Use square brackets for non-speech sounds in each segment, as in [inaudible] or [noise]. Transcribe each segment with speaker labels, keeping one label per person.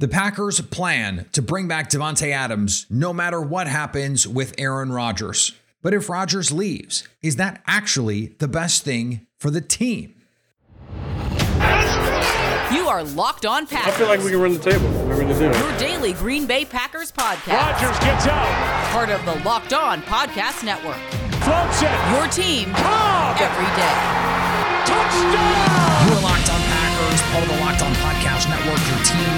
Speaker 1: The Packers plan to bring back Davante Adams no matter what happens with Aaron Rodgers. But if Rodgers leaves, is that actually the best thing for the team?
Speaker 2: You are Locked On Packers.
Speaker 3: I feel like we can run the table. We're going to do it.
Speaker 2: Your daily Green Bay Packers podcast.
Speaker 4: Rodgers gets out.
Speaker 2: Part of the Locked On Podcast Network.
Speaker 4: Floats it.
Speaker 2: Your team
Speaker 4: Cobb.
Speaker 2: every day.
Speaker 4: Touchdown.
Speaker 1: You are Locked On Packers, part of the Locked On Podcast Network, your team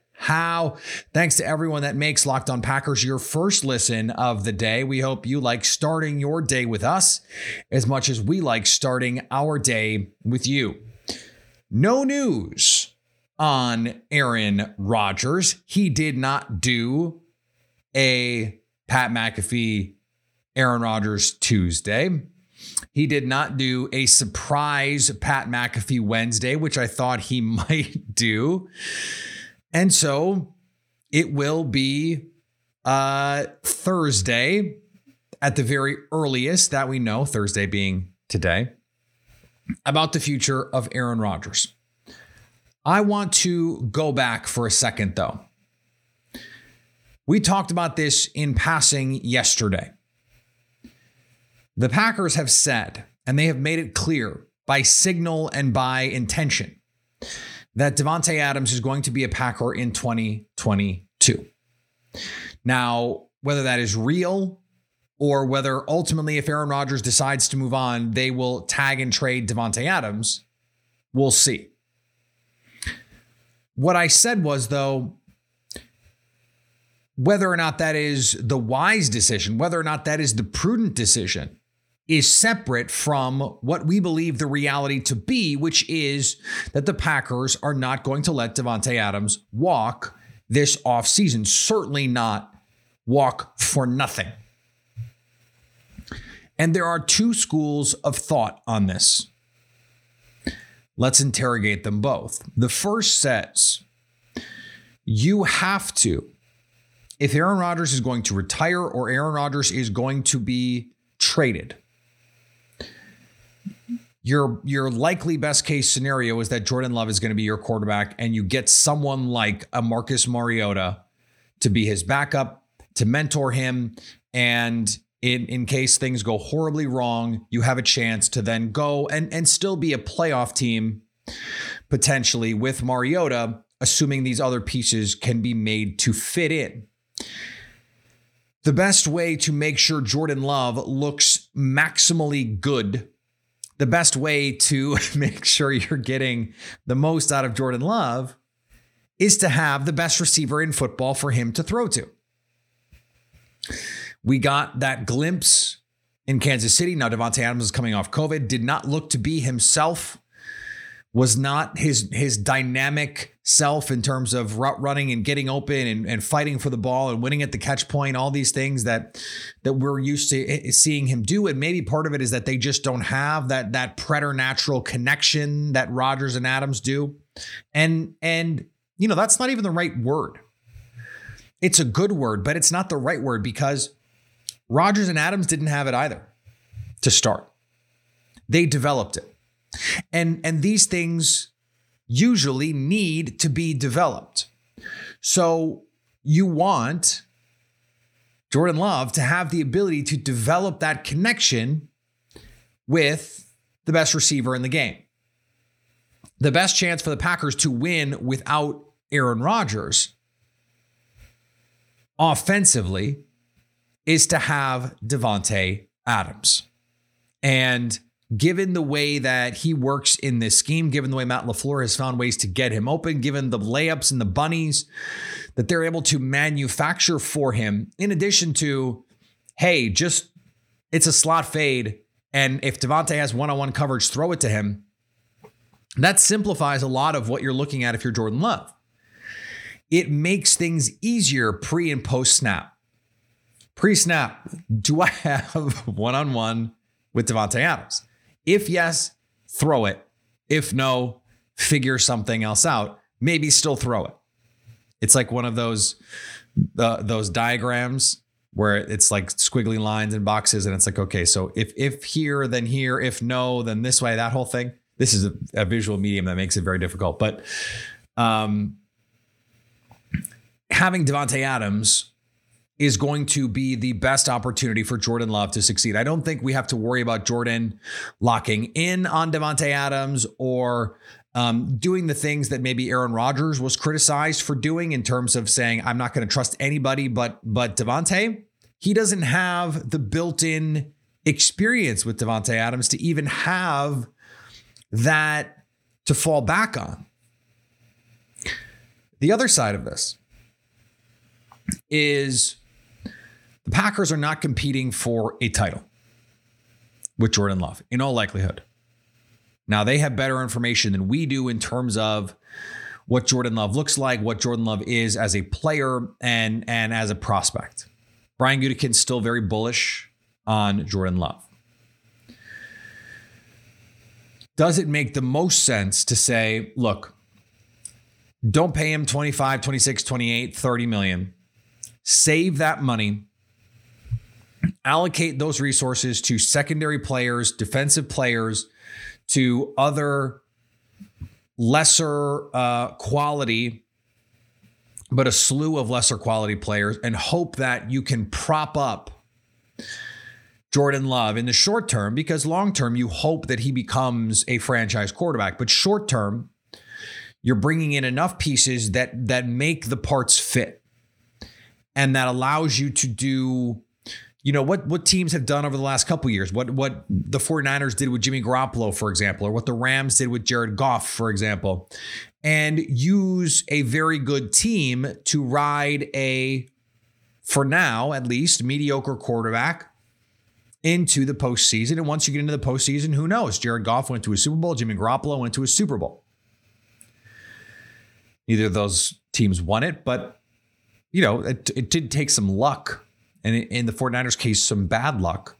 Speaker 1: how. Thanks to everyone that makes Locked On Packers your first listen of the day. We hope you like starting your day with us as much as we like starting our day with you. No news on Aaron Rodgers. He did not do a Pat McAfee Aaron Rodgers Tuesday. He did not do a surprise Pat McAfee Wednesday, which I thought he [laughs] might do. And so it will be uh, Thursday at the very earliest that we know, Thursday being today, about the future of Aaron Rodgers. I want to go back for a second, though. We talked about this in passing yesterday. The Packers have said, and they have made it clear by signal and by intention, that Davante Adams is going to be a Packer in 2022. Now, whether that is real or whether ultimately, if Aaron Rodgers decides to move on, they will tag and trade Davante Adams, we'll see. What I said was, though, whether or not that is the wise decision, whether or not that is the prudent decision, is separate from what we believe the reality to be, which is that the Packers are not going to let Davante Adams walk this offseason. Certainly not walk for nothing. And there are two schools of thought on this. Let's interrogate them both. The first says you have to, if Aaron Rodgers is going to retire or Aaron Rodgers is going to be traded, your your likely best case scenario is that Jordan Love is going to be your quarterback and you get someone like a Marcus Mariota to be his backup, to mentor him and in, in case things go horribly wrong, you have a chance to then go and, and still be a playoff team potentially with Mariota, assuming these other pieces can be made to fit in. The best way to make sure Jordan Love looks maximally good the best way to [laughs] make sure you're getting the most out of Jordan Love is to have the best receiver in football for him to throw to. We got that glimpse in Kansas City. Now, Davante Adams is coming off COVID, did not look to be himself, was not his, his dynamic self in terms of running and getting open and, and fighting for the ball and winning at the catch point, all these things that that we're used to eh, eh, seeing him do. And maybe part of it is that they just don't have that that preternatural connection that Rodgers and Adams do. And and you know, that's not even the right word. It's a good word, but it's not the right word because Rodgers and Adams didn't have it either to start. They developed it. And and these things usually need to be developed. So you want Jordan Love to have the ability to develop that connection with the best receiver in the game. The best chance for the Packers to win without Aaron Rodgers offensively is to have Davante Adams. And given the way that he works in this scheme, given the way Matt LaFleur has found ways to get him open, given the layups and the bunnies that they're able to manufacture for him, in addition to, hey, just it's a slot fade. And if Davante has one on one coverage, throw it to him. That simplifies a lot of what you're looking at if you're Jordan Love. It makes things easier pre and post snap. Pre snap, do I have one on one with Davante Adams? If yes, throw it. If no, figure something else out. Maybe still throw it. It's like one of those uh, those diagrams where it's like squiggly lines and boxes, and it's like okay, so if if here, then here. If no, then this way. That whole thing. This is a, a visual medium that makes it very difficult, but um, having Davante Adams is going to be the best opportunity for Jordan Love to succeed. I don't think we have to worry about Jordan locking in on Davante Adams or um, doing the things that maybe Aaron Rodgers was criticized for doing in terms of saying, I'm not going to trust anybody but but Davante. He doesn't have the built-in experience with Davante Adams to even have that to fall back on. The other side of this is Packers are not competing for a title with Jordan Love in all likelihood. Now, they have better information than we do in terms of what Jordan Love looks like, what Jordan Love is as a player and, and as a prospect. Brian Gutekunst's still very bullish on Jordan Love. Does it make the most sense to say, look, don't pay him 25, 26, 28, 30 million. Save that money. Allocate those resources to secondary players, defensive players, to other lesser uh, quality, but a slew of lesser quality players, and hope that you can prop up Jordan Love in the short term, because long term, you hope that he becomes a franchise quarterback. But short term, you're bringing in enough pieces that that make the parts fit and that allows you to do you know what what teams have done over the last couple years? What what the 49ers did with Jimmy Garoppolo for example or what the Rams did with Jared Goff for example and use a very good team to ride a for now at least mediocre quarterback into the postseason. And once you get into the postseason who knows? Jared Goff went to a Super Bowl Jimmy Garoppolo went to a Super Bowl. Neither of those teams won it but you know it, it did take some luck and in the 49ers case, some bad luck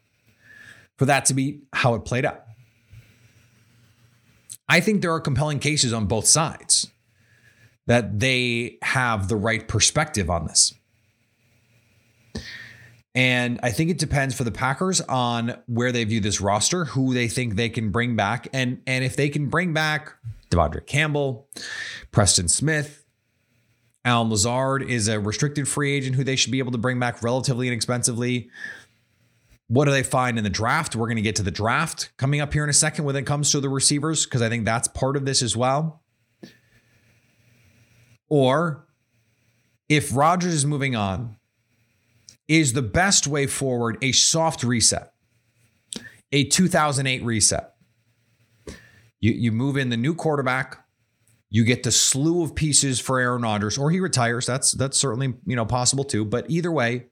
Speaker 1: for that to be how it played out. I think there are compelling cases on both sides that they have the right perspective on this. And I think it depends for the Packers on where they view this roster, who they think they can bring back, and and if they can bring back De'Vondre Campbell, Preston Smith, Allen Lazard is a restricted free agent who they should be able to bring back relatively inexpensively. What do they find in the draft? We're going to get to the draft coming up here in a second when it comes to the receivers, because I think that's part of this as well. Or if Rodgers is moving on, is the best way forward a soft reset, a 2008 reset? You, you move in the new quarterback, you get the slew of pieces for Aaron Rodgers, or he retires. That's that's certainly you know possible too. But either way,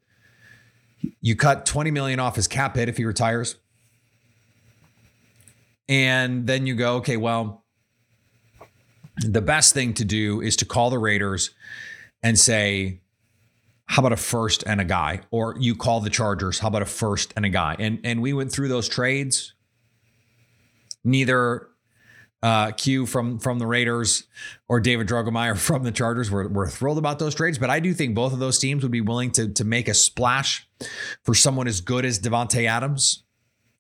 Speaker 1: you cut 20 million off his cap hit if he retires. And then you go, okay, well, the best thing to do is to call the Raiders and say, how about a first and a guy? Or you call the Chargers, how about a first and a guy? And and we went through those trades. Neither uh, Q from from the Raiders or David Drogemeyer [laughs] from the Chargers. We're, we're thrilled about those trades, but I do think both of those teams would be willing to to make a splash for someone as good as Davante Adams,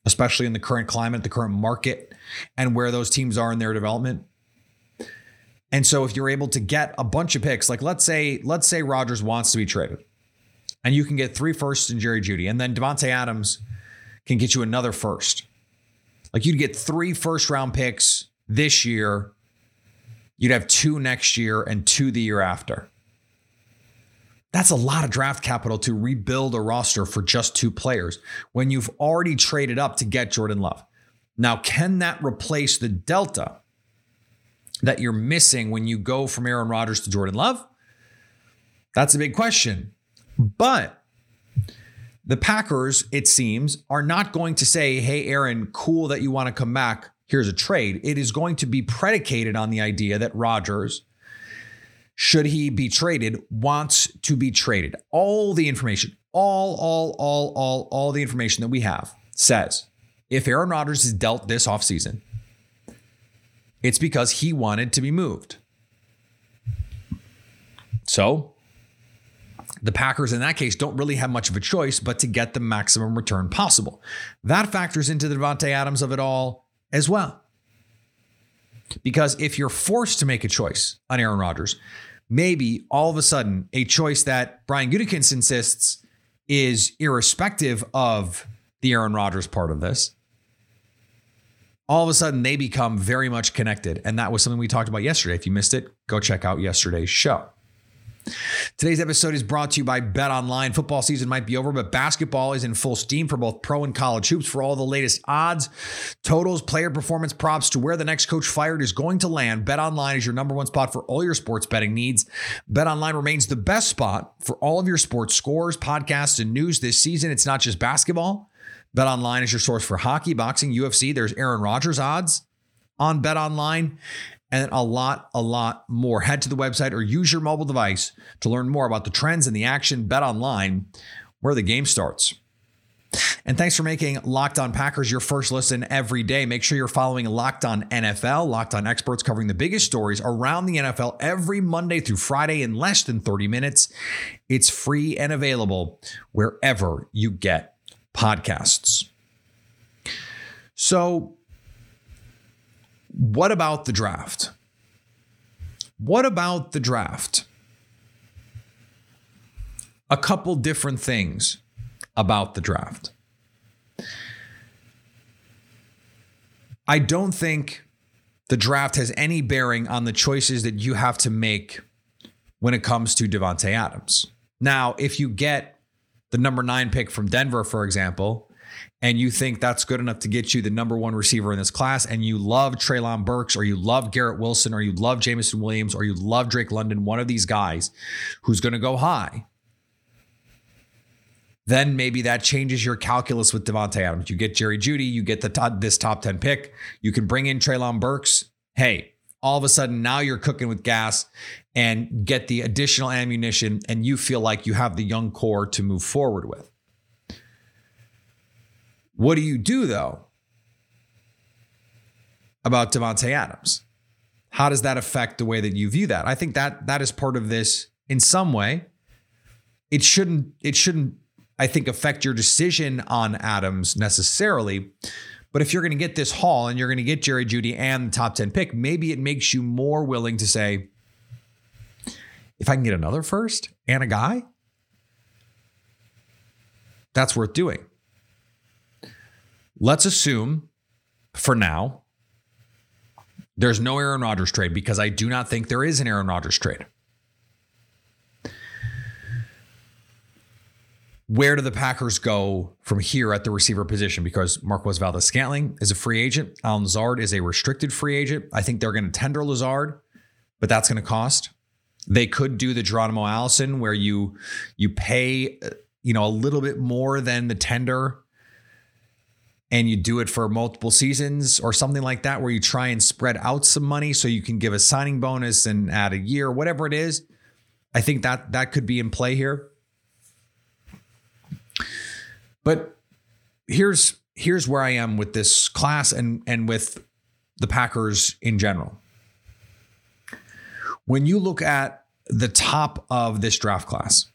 Speaker 1: especially in the current climate, the current market, and where those teams are in their development. And so, if you're able to get a bunch of picks, like let's say let's say Rodgers wants to be traded, and you can get three firsts in Jerry Jeudy, and then Davante Adams can get you another first. Like you'd get three first round picks this year, you'd have two next year and two the year after. That's a lot of draft capital to rebuild a roster for just two players when you've already traded up to get Jordan Love. Now, can that replace the delta that you're missing when you go from Aaron Rodgers to Jordan Love? That's a big question. But the Packers, it seems, are not going to say, hey, Aaron, cool that you want to come back here's a trade. It is going to be predicated on the idea that Rodgers should he be traded, wants to be traded. All the information, all, all, all, all, all the information that we have says if Aaron Rodgers is dealt this offseason, it's because he wanted to be moved. So the Packers, in that case, don't really have much of a choice but to get the maximum return possible. That factors into the Davante Adams of it all as well. Because if you're forced to make a choice on Aaron Rodgers, maybe all of a sudden a choice that Brian Gutekunst insists is irrespective of the Aaron Rodgers part of this. All of a sudden, they become very much connected. And that was something we talked about yesterday. If you missed it, go check out yesterday's show. Today's episode is brought to you by Bet Online. Football season might be over, but basketball is in full steam for both pro and college hoops. For all the latest odds, totals, player performance props to where the next coach fired is going to land, Bet Online is your number one spot for all your sports betting needs. Bet Online remains the best spot for all of your sports scores, podcasts, and news this season. It's not just basketball. Bet Online is your source for hockey, boxing, UFC. There's Aaron Rodgers odds on Bet Online and a lot, a lot more. Head to the website or use your mobile device to learn more about the trends and the action. Bet online, where the game starts. And thanks for making Locked On Packers your first listen every day. Make sure you're following Locked On NFL, Locked On experts covering the biggest stories around the NFL every Monday through Friday in less than 30 minutes. It's free and available wherever you get podcasts. So, what about the draft? What about the draft? A couple different things about the draft. I don't think the draft has any bearing on the choices that you have to make when it comes to Davante Adams. Now, if you get the number nine pick from Denver, for example, and you think that's good enough to get you the number one receiver in this class, and you love Treylon Burks, or you love Garrett Wilson, or you love Jameson Williams, or you love Drake London, one of these guys who's going to go high, then maybe that changes your calculus with Davante Adams. You get Jerry Jeudy, you get the top, this top 10 pick, you can bring in Treylon Burks. Hey, all of a sudden now you're cooking with gas and get the additional ammunition, and you feel like you have the young core to move forward with. What do you do though about Davante Adams? How does that affect the way that you view that? I think that that is part of this in some way. It shouldn't it shouldn't I think affect your decision on Adams necessarily. But if you're going to get this haul and you're going to get Jerry Jeudy and the top 10 pick, maybe it makes you more willing to say, if I can get another first and a guy, that's worth doing. Let's assume for now there's no Aaron Rodgers trade because I do not think there is an Aaron Rodgers trade. Where do the Packers go from here at the receiver position? Because Marquez Valdes-Scantling is a free agent. Allen Lazard is a restricted free agent. I think they're going to tender Lazard, but that's going to cost. They could do the Geronimo Allison where you you pay uh, you know a little bit more than the tender and you do it for multiple seasons or something like that, where you try and spread out some money so you can give a signing bonus and add a year, whatever it is. I think that that could be in play here. But here's here's where I am with this class and and with the Packers in general. When you look at the top of this draft class,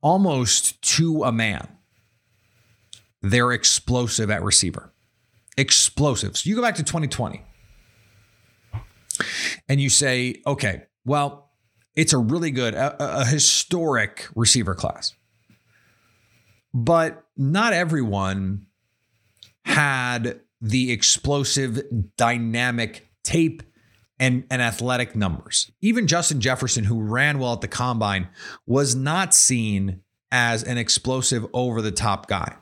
Speaker 1: almost to a man, they're explosive at receiver. Explosive. So you go back to 2020 and you say, okay, well, it's a really good, a, a historic receiver class. But not everyone had the explosive, dynamic tape and, and athletic numbers. Even Justin Jefferson, who ran well at the combine, was not seen as an explosive, over the top guy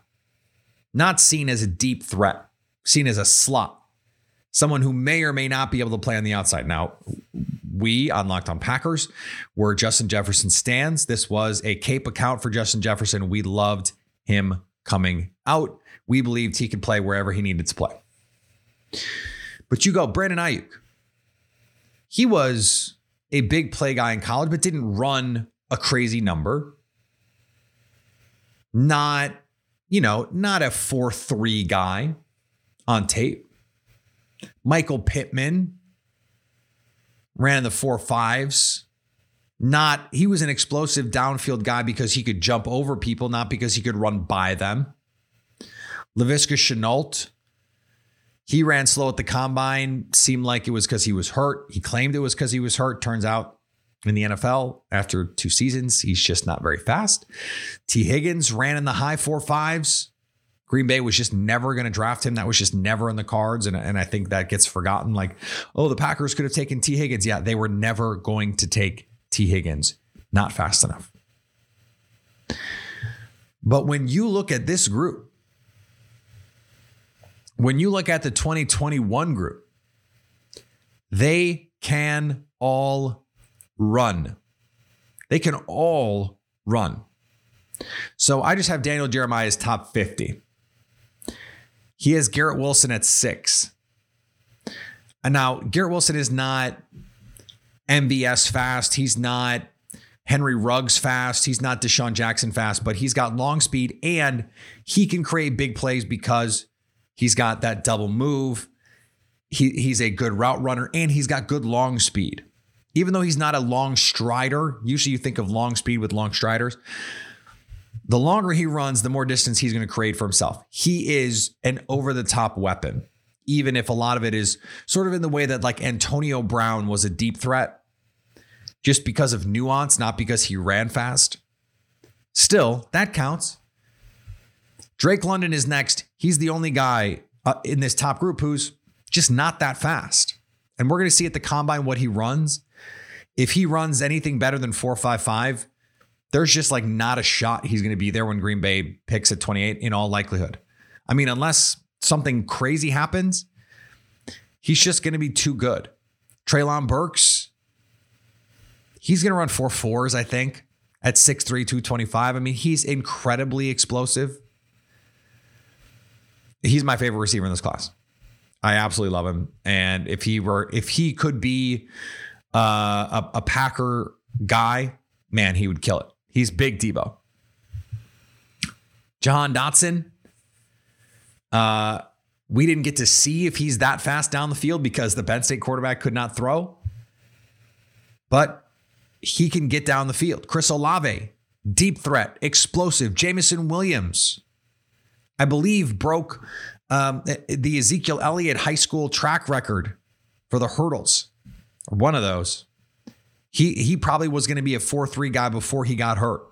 Speaker 1: not seen as a deep threat, seen as a slot, someone who may or may not be able to play on the outside. Now, we on Locked On Packers, where Justin Jefferson stands, this was a cape account for Justin Jefferson. We loved him coming out. We believed he could play wherever he needed to play. But you go, Brandon Aiyuk. he was a big play guy in college, but didn't run a crazy number. Not, you know, not a 4 3 guy on tape. Michael Pittman ran the four fives. Not, he was an explosive downfield guy because he could jump over people, not because he could run by them. Laviska Shenault, he ran slow at the combine. Seemed like it was because he was hurt. He claimed it was because he was hurt. Turns out in the NFL, after two seasons, he's just not very fast. Tee Higgins ran in the high four fives. Green Bay was just never going to draft him. That was just never in the cards. And, and I think that gets forgotten. Like, oh, the Packers could have taken Tee Higgins. Yeah, they were never going to take Tee Higgins. Not fast enough. But when you look at this group, when you look at the 2021 group, they can all run. They can all run. So I just have Daniel Jeremiah's top 50. He has Garrett Wilson at six. And now Garrett Wilson is not MVS fast. He's not Henry Ruggs fast. He's not DeSean Jackson fast, but he's got long speed and he can create big plays because he's got that double move. He, he's a good route runner and he's got good long speed. Even though he's not a long strider, usually you think of long speed with long striders. The longer he runs, the more distance he's going to create for himself. He is an over the top weapon, even if a lot of it is sort of in the way that like Antonio Brown was a deep threat just because of nuance, not because he ran fast. Still, that counts. Drake London is next. He's the only guy uh, in this top group who's just not that fast. And we're going to see at the combine what he runs. If he runs anything better than 455, there's just like not a shot he's going to be there when Green Bay picks at 28 in all likelihood. I mean, unless something crazy happens, he's just going to be too good. Treylon Burks, he's going to run four fours, I think, at 6'3, 225. I mean, he's incredibly explosive. He's my favorite receiver in this class. I absolutely love him. And if he were, if he could be uh, a, a Packer guy, man, he would kill it. He's big Debo. Jahan Dotson. Uh, we didn't get to see if he's that fast down the field because the Penn State quarterback could not throw. But he can get down the field. Chris Olave, deep threat, explosive. Jameson Williams, I believe, broke um, the Ezekiel Elliott high school track record for the hurdles, one of those. He he probably was going to be a 4-3 guy before he got hurt.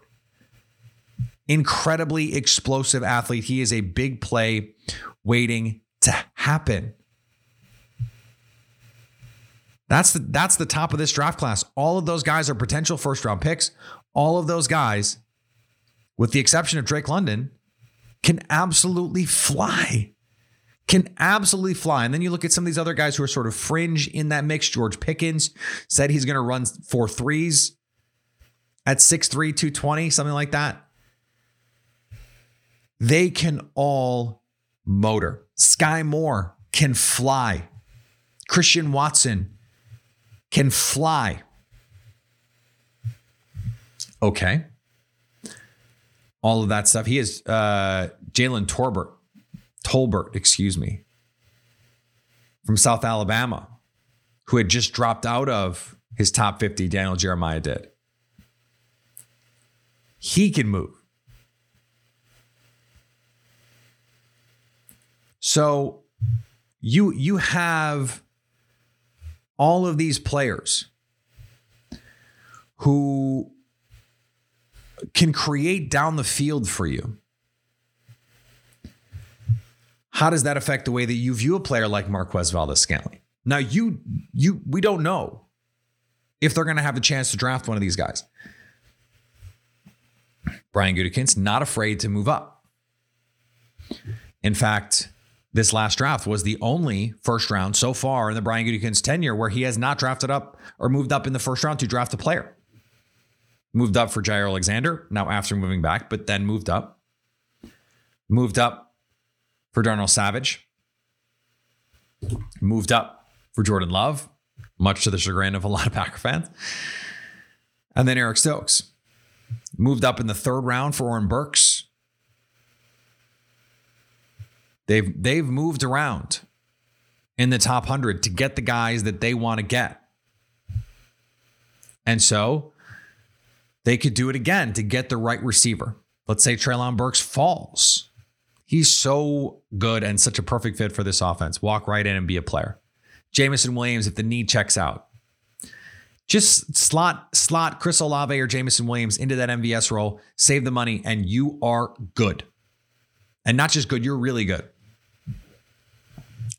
Speaker 1: Incredibly explosive athlete. He is a big play waiting to happen. That's the that's the top of this draft class. All of those guys are potential first round picks. All of those guys, with the exception of Drake London, can absolutely fly can absolutely fly. And then you look at some of these other guys who are sort of fringe in that mix. George Pickens said he's going to run four threes at 6'3, 220, something like that. They can all motor. Sky Moore can fly. Christian Watson can fly. Okay. All of that stuff. He is uh, Jalen Torbert Tolbert, excuse me, from South Alabama, who had just dropped out of his top 50, Daniel Jeremiah did. He can move. So you you have all of these players who can create down the field for you. How does that affect the way that you view a player like Marquez Valdes-Scantling? Now you you we don't know if they're going to have the chance to draft one of these guys. Brian Gutekunst not afraid to move up. In fact, this last draft was the only first round so far in the Brian Gutekunst tenure where he has not drafted up or moved up in the first round to draft a player. Moved up for Jaire Alexander, now after moving back, but then moved up. Moved up for Darnell Savage. Moved up for Jordan Love. much to the chagrin of a lot of Packer fans. And then Eric Stokes moved up in the third round for Oren Burks. They've they've moved around in the top 100 to get the guys that they want to get. And so they could do it again to get the right receiver. Let's say Treylon Burks falls. He's so good and such a perfect fit for this offense. Walk right in and be a player. Jameson Williams, if the knee checks out, just slot slot Chris Olave or Jameson Williams into that MVS role, save the money, and you are good. And not just good, you're really good.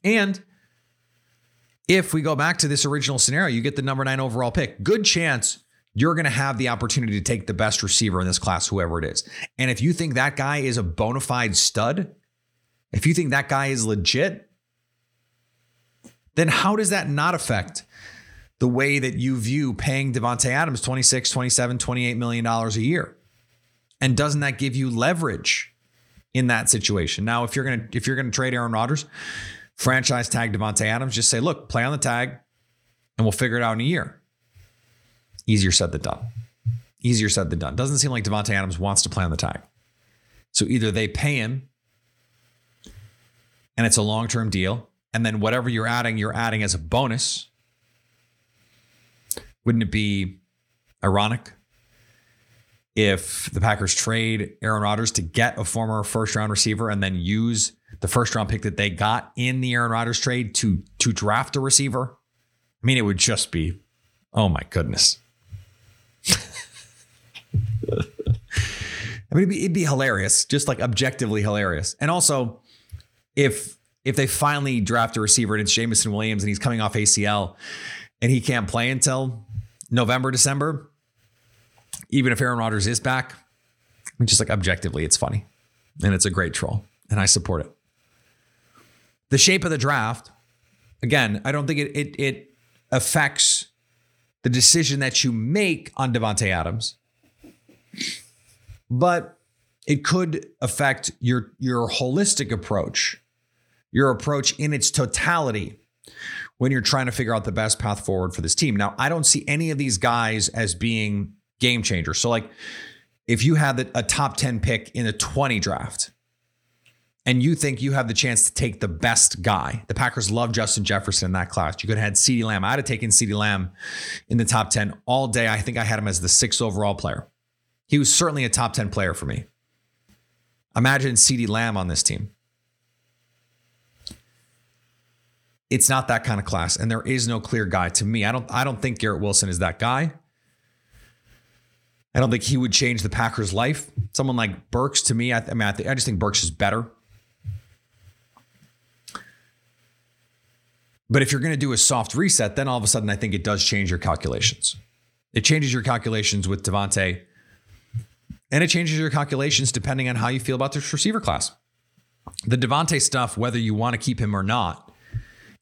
Speaker 1: And if we go back to this original scenario, you get the number nine overall pick. Good chance you're going to have the opportunity to take the best receiver in this class, whoever it is. And if you think that guy is a bona fide stud, if you think that guy is legit, then how does that not affect the way that you view paying Davante Adams 26, 27, 28 million dollars a year? And doesn't that give you leverage in that situation? Now, if you're going to if you're going to trade Aaron Rodgers, franchise tag Davante Adams, just say, "Look, play on the tag and we'll figure it out in a year." Easier said than done. Easier said than done. Doesn't seem like Davante Adams wants to play on the tag. So either they pay him and it's a long-term deal, and then whatever you're adding, you're adding as a bonus. Wouldn't it be ironic if the Packers trade Aaron Rodgers to get a former first round receiver and then use the first round pick that they got in the Aaron Rodgers trade to to draft a receiver? I mean, it would just be, oh my goodness. I mean, it'd be, it'd be hilarious, just like objectively hilarious. And also, if if they finally draft a receiver and it's Jameson Williams and he's coming off ACL and he can't play until November, December, even if Aaron Rodgers is back, I mean, just like objectively, it's funny and it's a great troll, and I support it. The shape of the draft, again, I don't think it it, it affects the decision that you make on Davante Adams, but it could affect your your holistic approach, your approach in its totality when you're trying to figure out the best path forward for this team. Now, I don't see any of these guys as being game changers. So, like, if you had a top 10 pick in a 20 draft and you think you have the chance to take the best guy, the Packers love Justin Jefferson in that class. You could have had CeeDee Lamb. I'd have taken CeeDee Lamb in the top 10 all day. I think I had him as the sixth overall player. He was certainly a top 10 player for me. Imagine CeeDee Lamb on this team. It's not that kind of class, and there is no clear guy to me. I don't. I don't think Garrett Wilson is that guy. I don't think he would change the Packers' life. Someone like Burks, to me, I, I mean, I, th- I just think Burks is better. But if you're going to do a soft reset, then all of a sudden I think it does change your calculations. It changes your calculations with Davante, and it changes your calculations depending on how you feel about this receiver class. The Davante stuff, whether you want to keep him or not,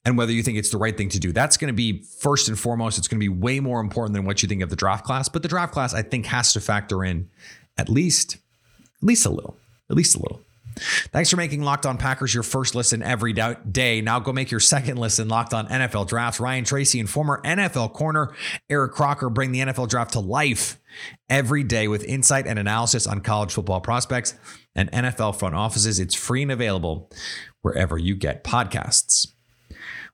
Speaker 1: and whether you think it's the right thing to do, that's going to be first and foremost. It's going to be way more important than what you think of the draft class. But the draft class, I think, has to factor in at least, at least a little, at least a little. Thanks for making Locked On Packers your first listen every day. Now go make your second listen Locked On NFL Drafts. Ryan Tracy and former NFL corner Eric Crocker bring the NFL Draft to life every day with insight and analysis on college football prospects and NFL front offices. It's free and available wherever you get podcasts.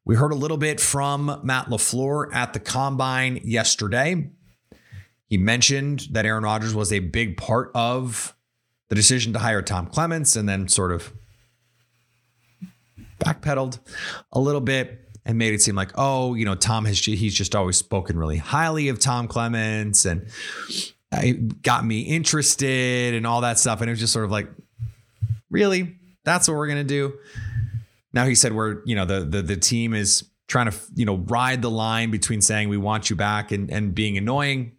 Speaker 1: We heard a little bit from Matt LaFleur at the combine yesterday. He mentioned that Aaron Rodgers was a big part of the decision to hire Tom Clements and then sort of backpedaled a little bit and made it seem like, oh, you know, Tom has he's just always spoken really highly of Tom Clements and it got me interested and all that stuff. And it was just sort of like, really? That's what we're gonna do. Now he said we're, you know, the the the team is trying to, you know, ride the line between saying we want you back and, and being annoying.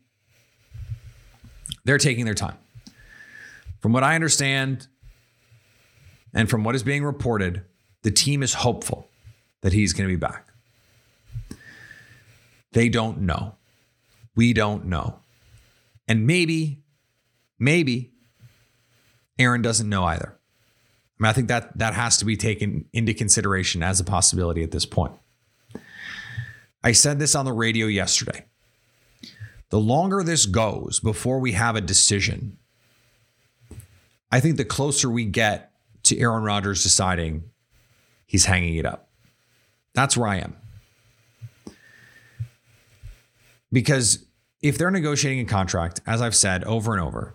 Speaker 1: They're taking their time. From what I understand, and from what is being reported, the team is hopeful that he's going to be back. They don't know. We don't know. And maybe, maybe Aaron doesn't know either. I mean, I think that that has to be taken into consideration as a possibility at this point. I said this on the radio yesterday. The longer this goes before we have a decision, I think the closer we get to Aaron Rodgers deciding he's hanging it up. That's where I am. Because if they're negotiating a contract, as I've said over and over,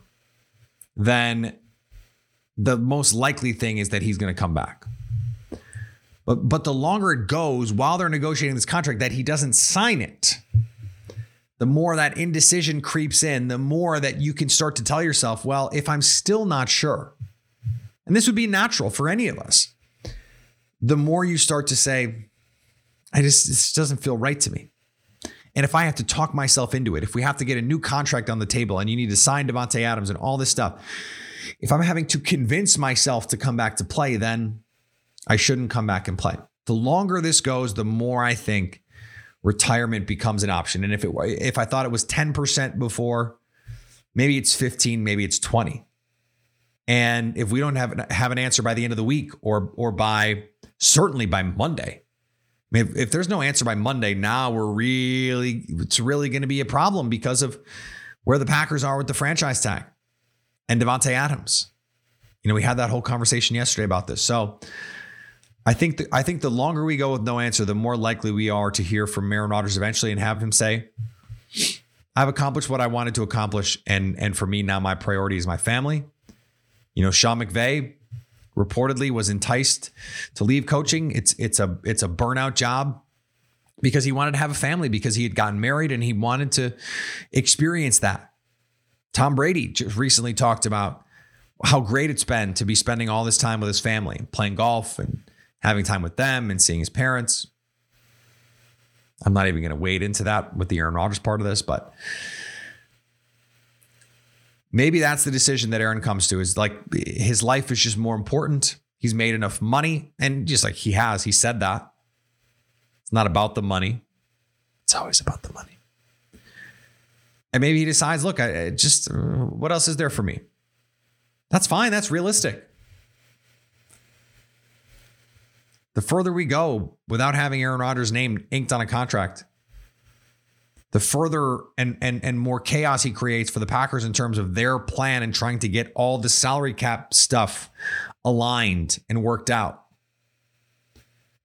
Speaker 1: then the most likely thing is that he's going to come back. But but the longer it goes while they're negotiating this contract that he doesn't sign it, the more that indecision creeps in, the more that you can start to tell yourself, well, if I'm still not sure, and this would be natural for any of us, the more you start to say, I just this doesn't feel right to me. And if I have to talk myself into it, if we have to get a new contract on the table and you need to sign Davante Adams and all this stuff, if I'm having to convince myself to come back to play, then I shouldn't come back and play. The longer this goes, the more I think retirement becomes an option. And if it if I thought it was 10% before, maybe it's 15, maybe it's 20. And if we don't have have an answer by the end of the week or or by certainly by Monday, I mean, if, if there's no answer by Monday, now we're really, it's really going to be a problem because of where the Packers are with the franchise tag and Davante Adams. You know, we had that whole conversation yesterday about this. So I think the, I think the longer we go with no answer, the more likely we are to hear from Aaron Rodgers eventually and have him say, "I've accomplished what I wanted to accomplish, and and for me now, my priority is my family." You know, Sean McVay reportedly was enticed to leave coaching. It's it's a it's a burnout job because he wanted to have a family because he had gotten married and he wanted to experience that. Tom Brady just recently talked about how great it's been to be spending all this time with his family, playing golf and having time with them and seeing his parents. I'm not even going to wade into that with the Aaron Rodgers part of this, but maybe that's the decision that Aaron comes to is like his life is just more important. He's made enough money and just like he has, he said that. It's not about the money. It's always about the money. And maybe he decides, look, I just what else is there for me? That's fine. That's realistic. The further we go without having Aaron Rodgers' name inked on a contract, the further and and and more chaos he creates for the Packers in terms of their plan and trying to get all the salary cap stuff aligned and worked out.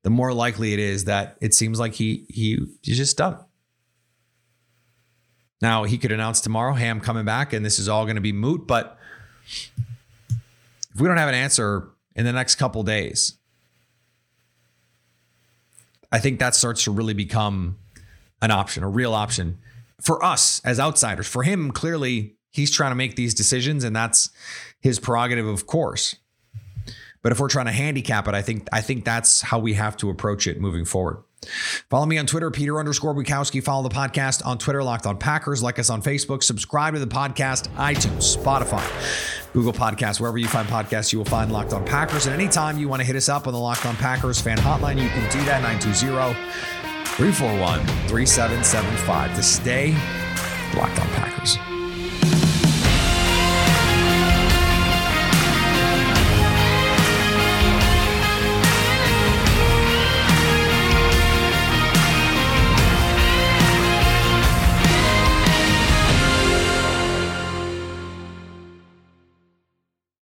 Speaker 1: The more likely it is that it seems like he he he's just done. Now he could announce tomorrow, "Hey, I'm coming back," and this is all going to be moot. But if we don't have an answer in the next couple days, I think that starts to really become an option, a real option for us as outsiders. For him, clearly, he's trying to make these decisions, and that's his prerogative, of course. But if we're trying to handicap it, I think I think that's how we have to approach it moving forward. Follow me on Twitter, Peter underscore Bukowski. Follow the podcast on Twitter, Locked on Packers. Like us on Facebook. Subscribe to the podcast, iTunes, Spotify, Google Podcasts, wherever you find podcasts, you will find Locked on Packers. And anytime you want to hit us up on the Locked on Packers fan hotline, you can do that 920 341 3775 to stay locked on Packers.